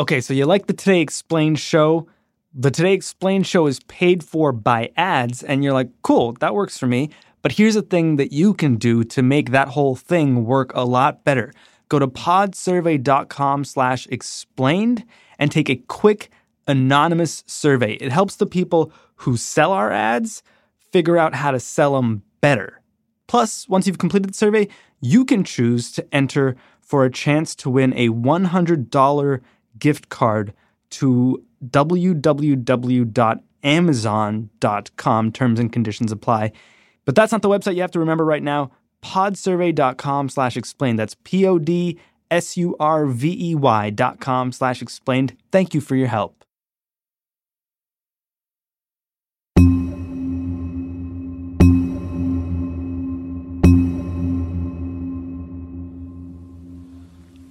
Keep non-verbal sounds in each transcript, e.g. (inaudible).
Okay, so you like the Today Explained show? The Today Explained show is paid for by ads, and you're like, cool, that works for me. But here's a thing that you can do to make that whole thing work a lot better. Go to podsurvey.com slash explained and take a quick anonymous survey. It helps the people who sell our ads figure out how to sell them better. Plus, once you've completed the survey, you can choose to enter for a chance to win a $100 gift card to www.amazon.com. Terms and conditions apply. But that's not the website you have to remember right now. Podsurvey.com slash explain. That's P O D S U R V E Y dot com slash explained. Thank you for your help.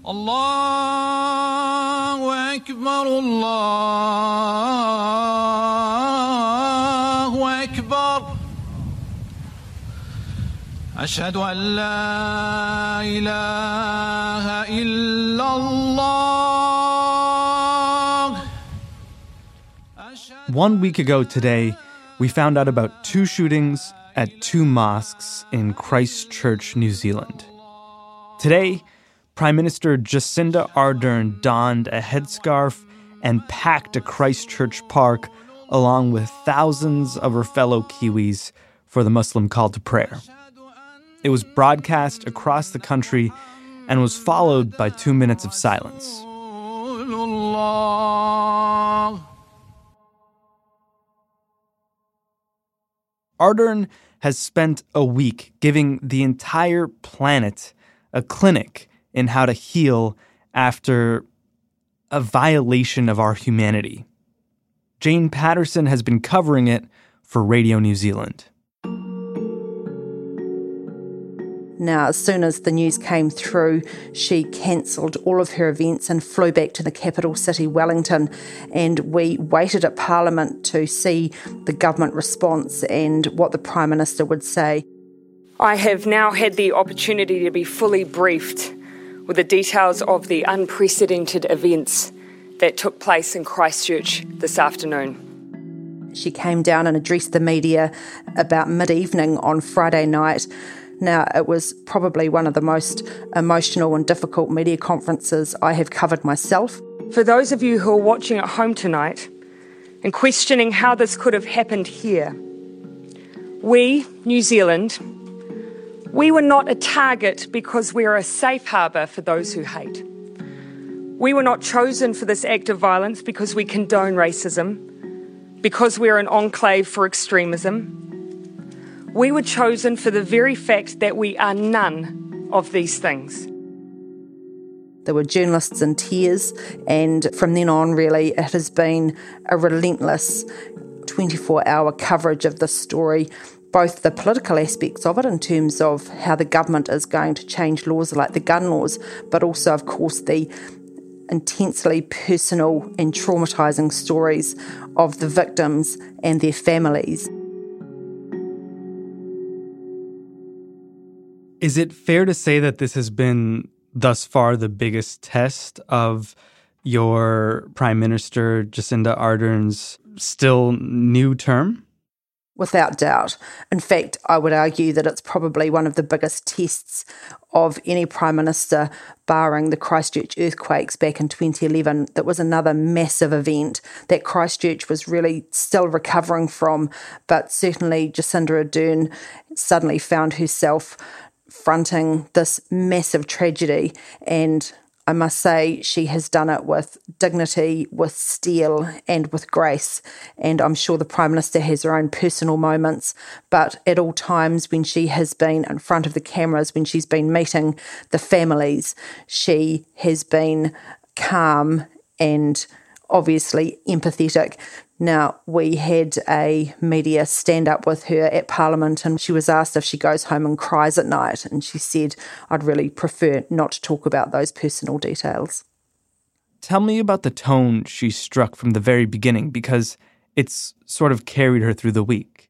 Allah. أكبر الله أكبر أشهد أن لا إله إلا الله أشهد One week ago today, we found out about two shootings at two mosques in Christchurch, New Zealand. Today, Prime Minister Jacinda Ardern donned a headscarf and packed a Christchurch park along with thousands of her fellow Kiwis for the Muslim call to prayer. It was broadcast across the country and was followed by two minutes of silence. Ardern has spent a week giving the entire planet a clinic in how to heal after a violation of our humanity. Jane Patterson has been covering it for Radio New Zealand. Now, as soon as the news came through, she cancelled all of her events and flew back to the capital city, Wellington. And we waited at Parliament to see the government response and what the Prime Minister would say. I have now had the opportunity to be fully briefed with the details of the unprecedented events that took place in Christchurch this afternoon. She came down and addressed the media about mid evening on Friday night. Now, it was probably one of the most emotional and difficult media conferences I have covered myself. For those of you who are watching at home tonight and questioning how this could have happened here, we, New Zealand, we were not a target because we're a safe harbour for those who hate. We were not chosen for this act of violence because we condone racism, because we're an enclave for extremism. We were chosen for the very fact that we are none of these things. There were journalists in tears, and from then on, really, it has been a relentless 24 hour coverage of this story. Both the political aspects of it, in terms of how the government is going to change laws like the gun laws, but also, of course, the intensely personal and traumatising stories of the victims and their families. Is it fair to say that this has been thus far the biggest test of your Prime Minister Jacinda Ardern's still new term? Without doubt. In fact, I would argue that it's probably one of the biggest tests of any Prime Minister, barring the Christchurch earthquakes back in 2011. That was another massive event that Christchurch was really still recovering from, but certainly Jacinda Ardern suddenly found herself fronting this massive tragedy and I must say she has done it with dignity, with steel, and with grace. And I'm sure the Prime Minister has her own personal moments, but at all times when she has been in front of the cameras, when she's been meeting the families, she has been calm and obviously empathetic. Now, we had a media stand up with her at Parliament, and she was asked if she goes home and cries at night. And she said, I'd really prefer not to talk about those personal details. Tell me about the tone she struck from the very beginning because it's sort of carried her through the week.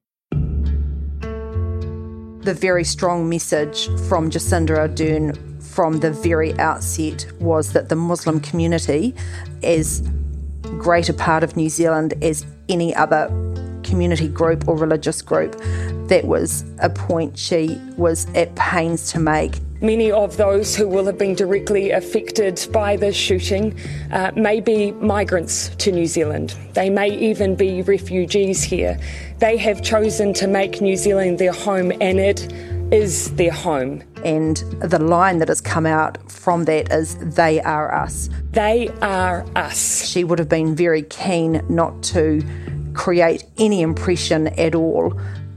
The very strong message from Jacinda Ardern from the very outset was that the Muslim community, as great a part of New Zealand as any other community group or religious group, that was a point she was at pains to make Many of those who will have been directly affected by this shooting uh, may be migrants to New Zealand. They may even be refugees here. They have chosen to make New Zealand their home, and it is their home. And the line that has come out from that is they are us. They are us. She would have been very keen not to create any impression at all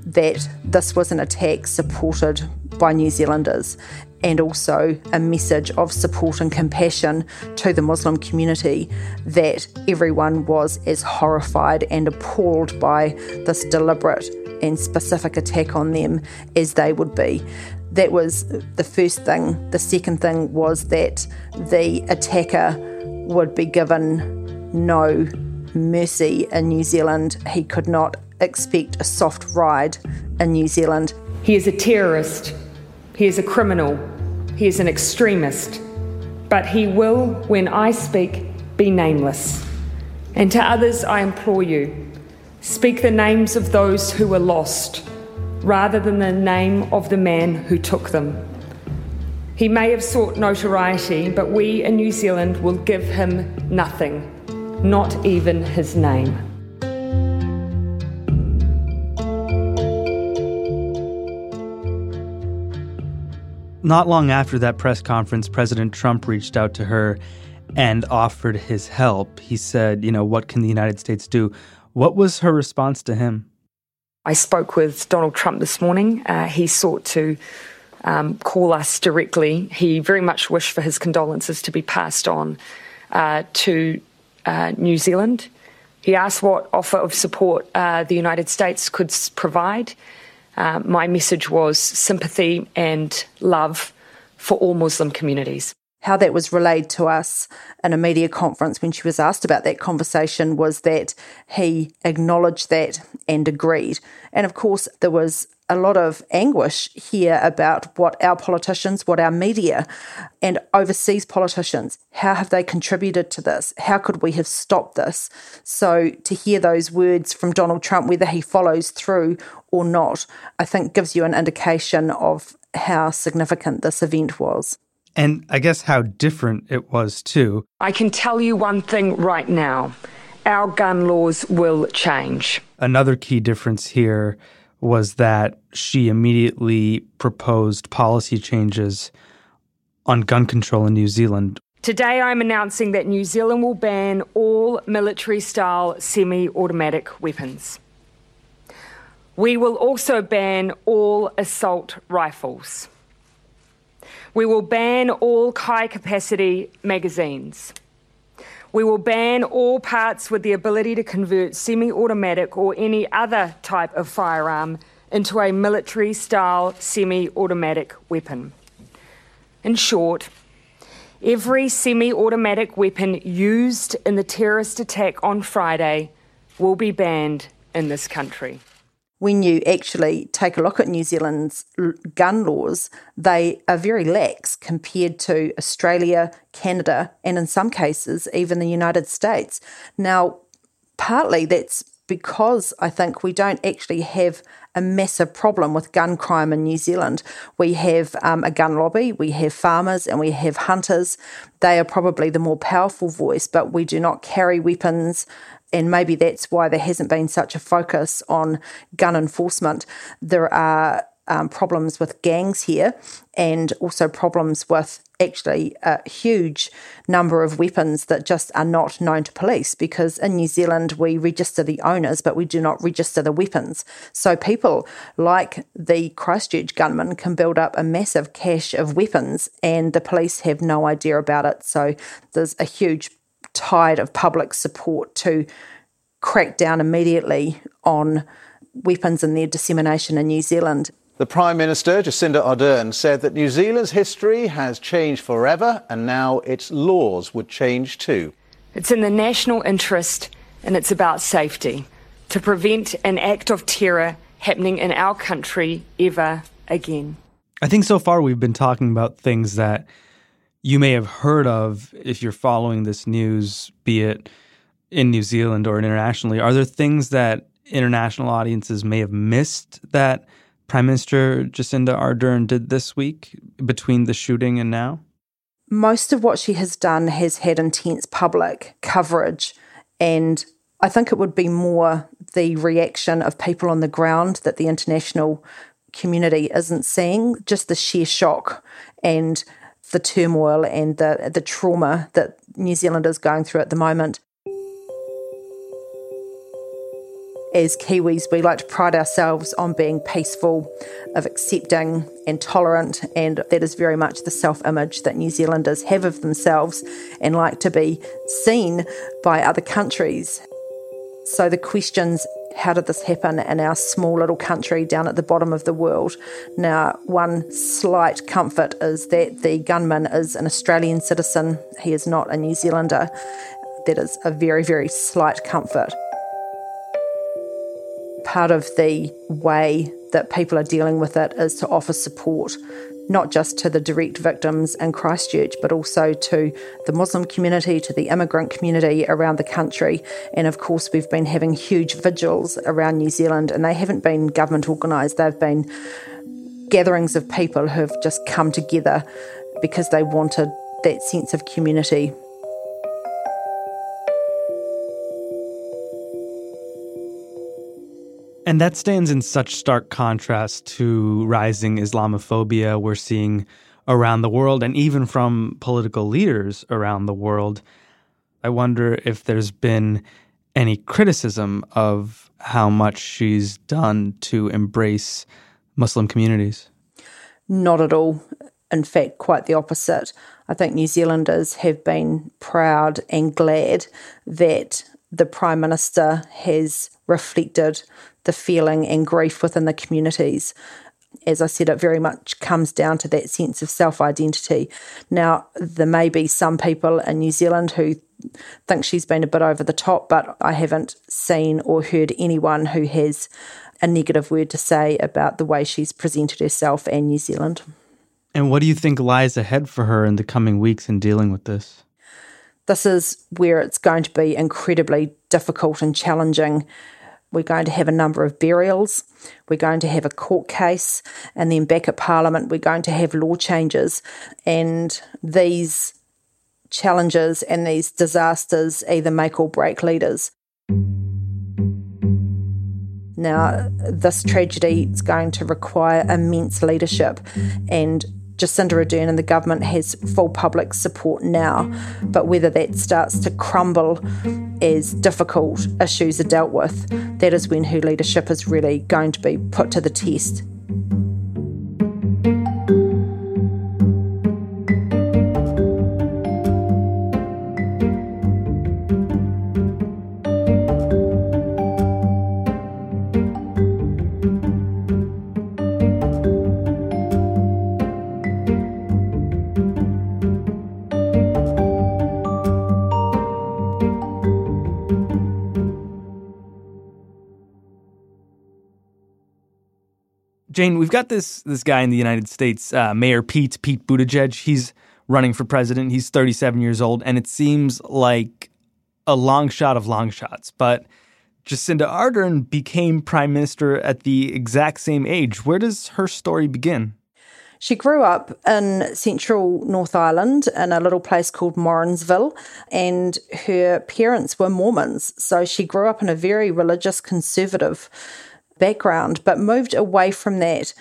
that this was an attack supported by New Zealanders and also a message of support and compassion to the Muslim community that everyone was as horrified and appalled by this deliberate and specific attack on them as they would be. That was the first thing. The second thing was that the attacker would be given no mercy in New Zealand. He could not expect a soft ride in New Zealand. He is a terrorist. He is a criminal. He is an extremist. But he will, when I speak, be nameless. And to others, I implore you speak the names of those who were lost rather than the name of the man who took them. He may have sought notoriety, but we in New Zealand will give him nothing, not even his name. Not long after that press conference, President Trump reached out to her and offered his help. He said, You know, what can the United States do? What was her response to him? I spoke with Donald Trump this morning. Uh, he sought to um, call us directly. He very much wished for his condolences to be passed on uh, to uh, New Zealand. He asked what offer of support uh, the United States could provide. Uh, my message was sympathy and love for all Muslim communities. How that was relayed to us in a media conference when she was asked about that conversation was that he acknowledged that and agreed. And of course, there was a lot of anguish here about what our politicians, what our media, and overseas politicians, how have they contributed to this? How could we have stopped this? So to hear those words from Donald Trump, whether he follows through or not, I think gives you an indication of how significant this event was. And I guess how different it was, too. I can tell you one thing right now our gun laws will change. Another key difference here was that she immediately proposed policy changes on gun control in New Zealand. Today, I'm announcing that New Zealand will ban all military style semi automatic weapons. We will also ban all assault rifles. We will ban all high capacity magazines. We will ban all parts with the ability to convert semi automatic or any other type of firearm into a military style semi automatic weapon. In short, every semi automatic weapon used in the terrorist attack on Friday will be banned in this country when you actually take a look at New Zealand's gun laws, they are very lax compared to Australia, Canada, and in some cases, even the United States. Now, partly that's because I think we don't actually have a massive problem with gun crime in New Zealand. We have um, a gun lobby, we have farmers, and we have hunters. They are probably the more powerful voice, but we do not carry weapons and maybe that's why there hasn't been such a focus on gun enforcement. There are um, problems with gangs here and also problems with actually a huge number of weapons that just are not known to police because in New Zealand we register the owners but we do not register the weapons. So people like the Christchurch gunman can build up a massive cache of weapons and the police have no idea about it. So there's a huge tide of public support to crack down immediately on weapons and their dissemination in New Zealand. The Prime Minister, Jacinda Ardern, said that New Zealand's history has changed forever and now its laws would change too. It's in the national interest and it's about safety to prevent an act of terror happening in our country ever again. I think so far we've been talking about things that you may have heard of if you're following this news, be it in New Zealand or internationally. Are there things that international audiences may have missed that Prime Minister Jacinda Ardern did this week between the shooting and now? Most of what she has done has had intense public coverage, and I think it would be more the reaction of people on the ground that the international community isn't seeing, just the sheer shock and the turmoil and the the trauma that New Zealand is going through at the moment. As Kiwis, we like to pride ourselves on being peaceful, of accepting and tolerant, and that is very much the self image that New Zealanders have of themselves and like to be seen by other countries. So the questions how did this happen in our small little country down at the bottom of the world? Now, one slight comfort is that the gunman is an Australian citizen, he is not a New Zealander. That is a very, very slight comfort. Part of the way that people are dealing with it is to offer support not just to the direct victims in Christchurch, but also to the Muslim community, to the immigrant community around the country. And of course, we've been having huge vigils around New Zealand, and they haven't been government organised, they've been gatherings of people who have just come together because they wanted that sense of community. And that stands in such stark contrast to rising Islamophobia we're seeing around the world and even from political leaders around the world. I wonder if there's been any criticism of how much she's done to embrace Muslim communities. Not at all. In fact, quite the opposite. I think New Zealanders have been proud and glad that the Prime Minister has reflected the feeling and grief within the communities. As I said, it very much comes down to that sense of self identity. Now, there may be some people in New Zealand who think she's been a bit over the top, but I haven't seen or heard anyone who has a negative word to say about the way she's presented herself and New Zealand. And what do you think lies ahead for her in the coming weeks in dealing with this? This is where it's going to be incredibly difficult and challenging we're going to have a number of burials. We're going to have a court case. And then back at Parliament, we're going to have law changes. And these challenges and these disasters either make or break leaders. Now, this tragedy is going to require immense leadership and Jacinda Ardern and the government has full public support now, but whether that starts to crumble as difficult issues are dealt with, that is when her leadership is really going to be put to the test. Jane, we've got this this guy in the United States, uh, Mayor Pete Pete Buttigieg. He's running for president. He's 37 years old, and it seems like a long shot of long shots. But Jacinda Ardern became prime minister at the exact same age. Where does her story begin? She grew up in central North Island in a little place called Morrinsville, and her parents were Mormons. So she grew up in a very religious, conservative background, but moved away from that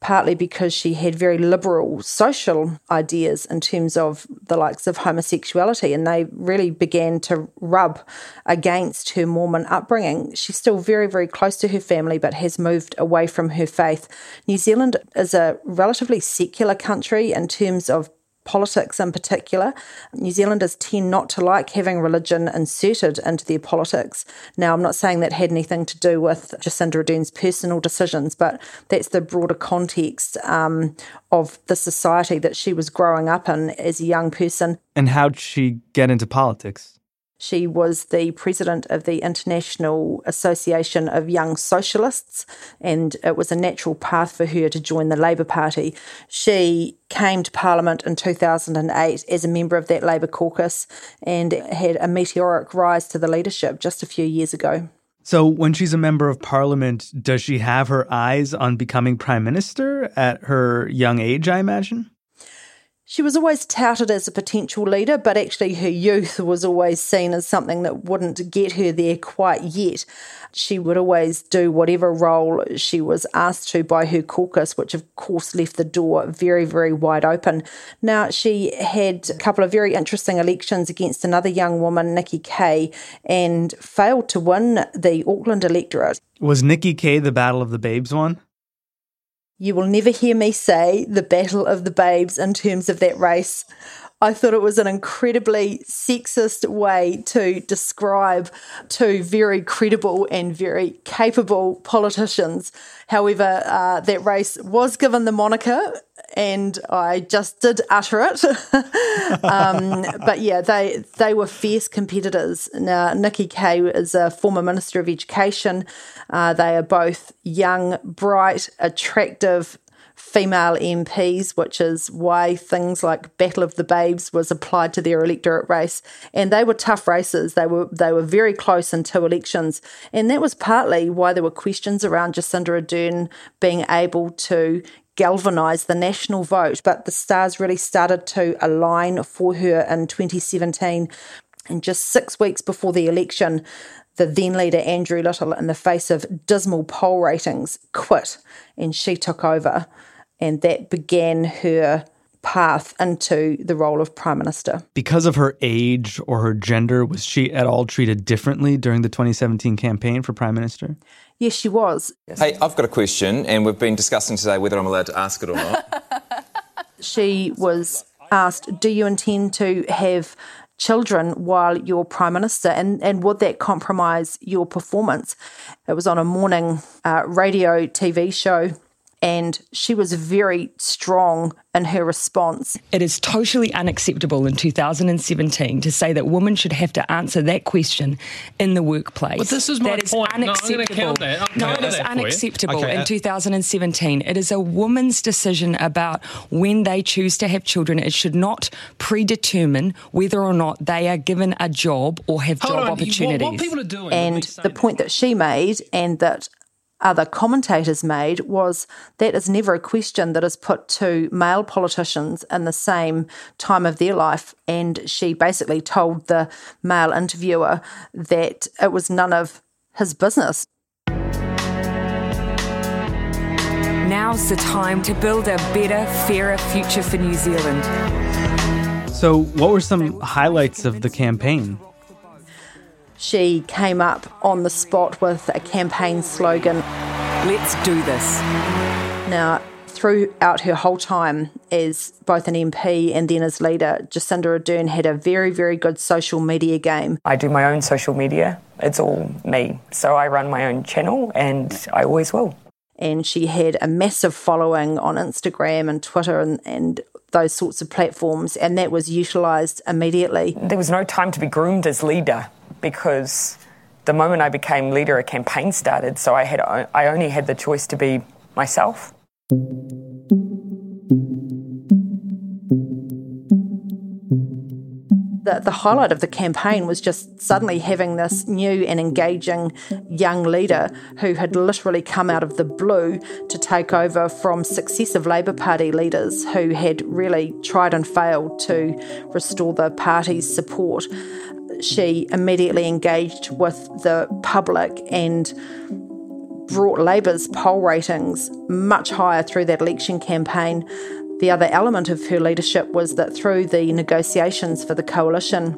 partly because she had very liberal social ideas in terms of the likes of homosexuality, and they really began to rub against her Mormon upbringing. She's still very, very close to her family, but has moved away from her faith. New Zealand is a relatively secular country in terms of politics in particular. New Zealanders tend not to like having religion inserted into their politics. Now, I'm not saying that had anything to do with Jacinda Ardern's personal decisions, but that's the broader context um, of the society that she was growing up in as a young person. And how'd she get into politics? She was the president of the International Association of Young Socialists, and it was a natural path for her to join the Labour Party. She came to Parliament in 2008 as a member of that Labour caucus and had a meteoric rise to the leadership just a few years ago. So, when she's a member of parliament, does she have her eyes on becoming prime minister at her young age, I imagine? She was always touted as a potential leader, but actually her youth was always seen as something that wouldn't get her there quite yet. She would always do whatever role she was asked to by her caucus, which of course left the door very, very wide open. Now, she had a couple of very interesting elections against another young woman, Nikki Kaye, and failed to win the Auckland electorate. Was Nikki Kaye the Battle of the Babes one? You will never hear me say the Battle of the Babes in terms of that race. I thought it was an incredibly sexist way to describe two very credible and very capable politicians. However, uh, that race was given the moniker, and I just did utter it. (laughs) um, but yeah, they they were fierce competitors. Now, Nikki Kaye is a former Minister of Education. Uh, they are both young, bright, attractive female MPs, which is why things like Battle of the Babes was applied to their electorate race. And they were tough races. They were they were very close in two elections. And that was partly why there were questions around Jacinda Ardern being able to galvanise the national vote. But the stars really started to align for her in 2017. And just six weeks before the election, the then leader Andrew Little, in the face of dismal poll ratings, quit and she took over and that began her path into the role of prime minister. Because of her age or her gender, was she at all treated differently during the 2017 campaign for prime minister? Yes, she was. Hey, I've got a question, and we've been discussing today whether I'm allowed to ask it or not. (laughs) she was asked, Do you intend to have children while you're prime minister and, and would that compromise your performance it was on a morning uh, radio tv show and she was very strong in her response. It is totally unacceptable in 2017 to say that women should have to answer that question in the workplace. But this is my that is point. unacceptable. No, I'm no, count it is that unacceptable okay, in uh, 2017. It is a woman's decision about when they choose to have children. It should not predetermine whether or not they are given a job or have Hold job on, opportunities. What, what people are doing And the point that she made and that other commentators made was that is never a question that is put to male politicians in the same time of their life. And she basically told the male interviewer that it was none of his business. Now's the time to build a better, fairer future for New Zealand. So, what were some highlights of the campaign? She came up on the spot with a campaign slogan. Let's do this. Now, throughout her whole time as both an MP and then as leader, Jacinda Ardern had a very, very good social media game. I do my own social media. It's all me. So I run my own channel and I always will. and she had a massive following on Instagram and Twitter and, and those sorts of platforms, and that was utilised immediately. There was no time to be groomed as leader because the moment I became leader, a campaign started. So I had I only had the choice to be myself. The, the highlight of the campaign was just suddenly having this new and engaging young leader who had literally come out of the blue to take over from successive Labour Party leaders who had really tried and failed to restore the party's support. She immediately engaged with the public and brought Labour's poll ratings much higher through that election campaign. The other element of her leadership was that through the negotiations for the coalition,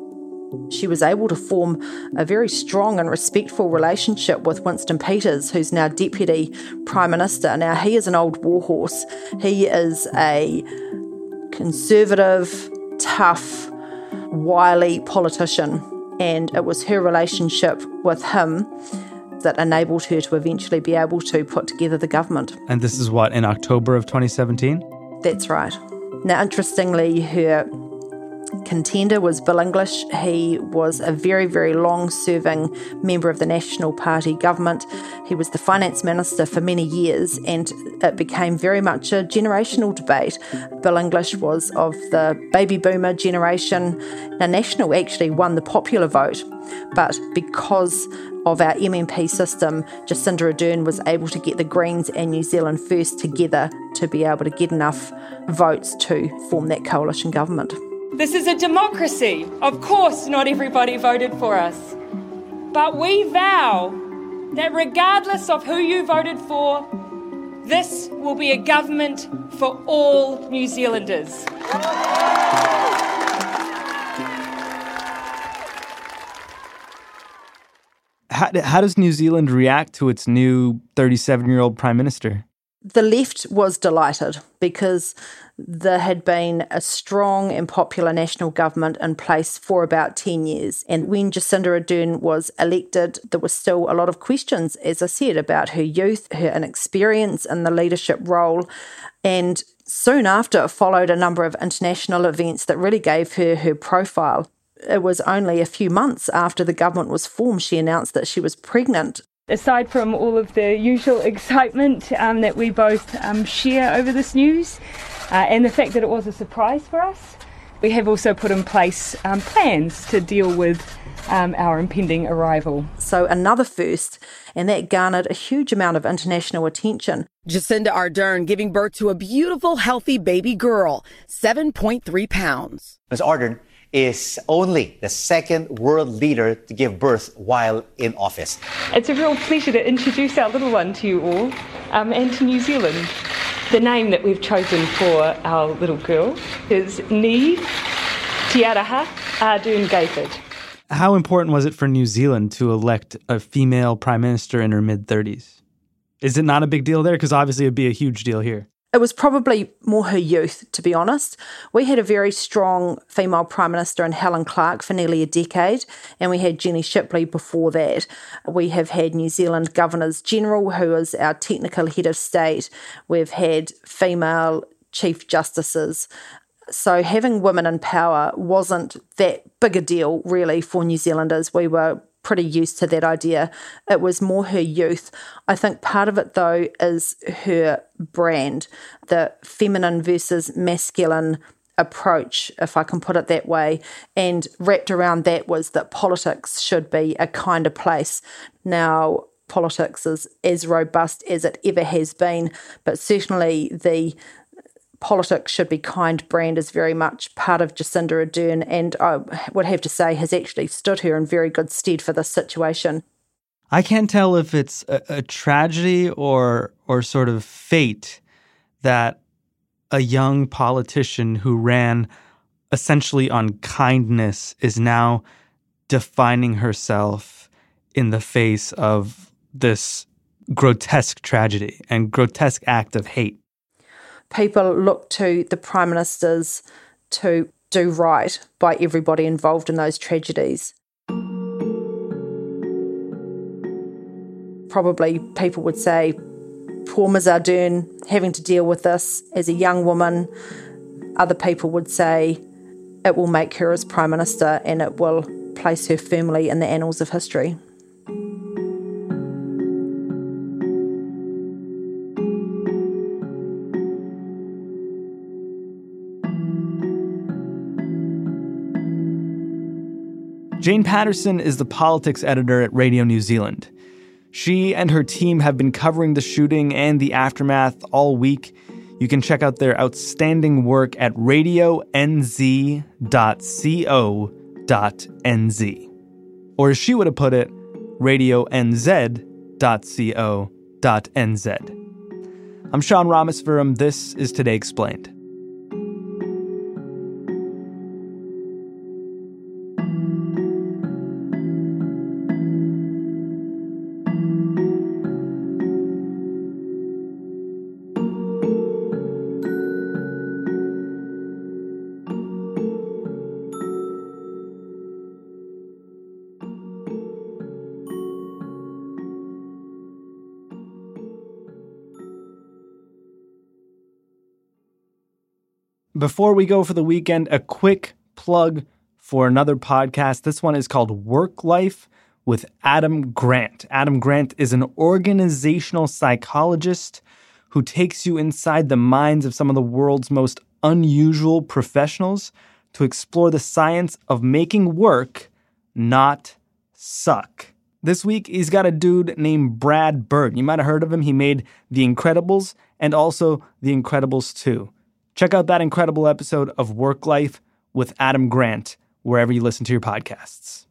she was able to form a very strong and respectful relationship with Winston Peters, who's now Deputy Prime Minister. Now, he is an old warhorse. He is a conservative, tough, wily politician, and it was her relationship with him that enabled her to eventually be able to put together the government. And this is what, in October of 2017? That's right. Now, interestingly, her contender was Bill English. He was a very, very long serving member of the National Party government. He was the finance minister for many years, and it became very much a generational debate. Bill English was of the baby boomer generation. Now, National actually won the popular vote, but because of our MMP system, Jacinda Ardern was able to get the Greens and New Zealand First together to be able to get enough votes to form that coalition government. This is a democracy. Of course, not everybody voted for us. But we vow that regardless of who you voted for, this will be a government for all New Zealanders. How, how does New Zealand react to its new 37 year old prime minister? The left was delighted because there had been a strong and popular national government in place for about 10 years. And when Jacinda Ardern was elected, there were still a lot of questions, as I said, about her youth, her inexperience in the leadership role. And soon after followed a number of international events that really gave her her profile it was only a few months after the government was formed she announced that she was pregnant. Aside from all of the usual (laughs) excitement um, that we both um, share over this news, and the fact that it was a surprise for us, we have also put in place um, plans to deal with um, our impending arrival. So, another first, and that garnered a huge amount of international attention. Jacinda Ardern giving birth to a beautiful, healthy baby girl, 7.3 pounds. Ms. Ardern is only the second world leader to give birth while in office. It's a real pleasure to introduce our little one to you all um, and to New Zealand. The name that we've chosen for our little girl is Neve Te Aroha Ardern Gayford. How important was it for New Zealand to elect a female prime minister in her mid 30s? Is it not a big deal there? Because obviously it'd be a huge deal here. It was probably more her youth, to be honest. We had a very strong female Prime Minister in Helen Clark for nearly a decade, and we had Jenny Shipley before that. We have had New Zealand Governors General, who is our technical head of state. We've had female Chief Justices. So having women in power wasn't that big a deal, really, for New Zealanders. We were pretty used to that idea. It was more her youth. I think part of it, though, is her brand, the feminine versus masculine approach, if I can put it that way. And wrapped around that was that politics should be a kinder place. Now, politics is as robust as it ever has been, but certainly the politics should be kind brand is very much part of Jacinda Ardern, and I would have to say has actually stood her in very good stead for this situation. I can't tell if it's a, a tragedy or or sort of fate that a young politician who ran essentially on kindness is now defining herself in the face of this grotesque tragedy and grotesque act of hate people look to the prime ministers to do right by everybody involved in those tragedies. Probably people would say, poor Ms Ardern having to deal with this as a young woman. Other people would say it will make her as Prime Minister and it will place her firmly in the annals of history. Jane Patterson is the politics editor at Radio New Zealand. She and her team have been covering the shooting and the aftermath all week. You can check out their outstanding work at radionz.co.nz. Or as she would have put it, radionz.co.nz. I'm Sean Rameswaram. Um, this is Today Explained. Before we go for the weekend, a quick plug for another podcast. This one is called Work Life with Adam Grant. Adam Grant is an organizational psychologist who takes you inside the minds of some of the world's most unusual professionals to explore the science of making work not suck. This week, he's got a dude named Brad Bird. You might have heard of him. He made The Incredibles and also The Incredibles 2. Check out that incredible episode of Work Life with Adam Grant wherever you listen to your podcasts.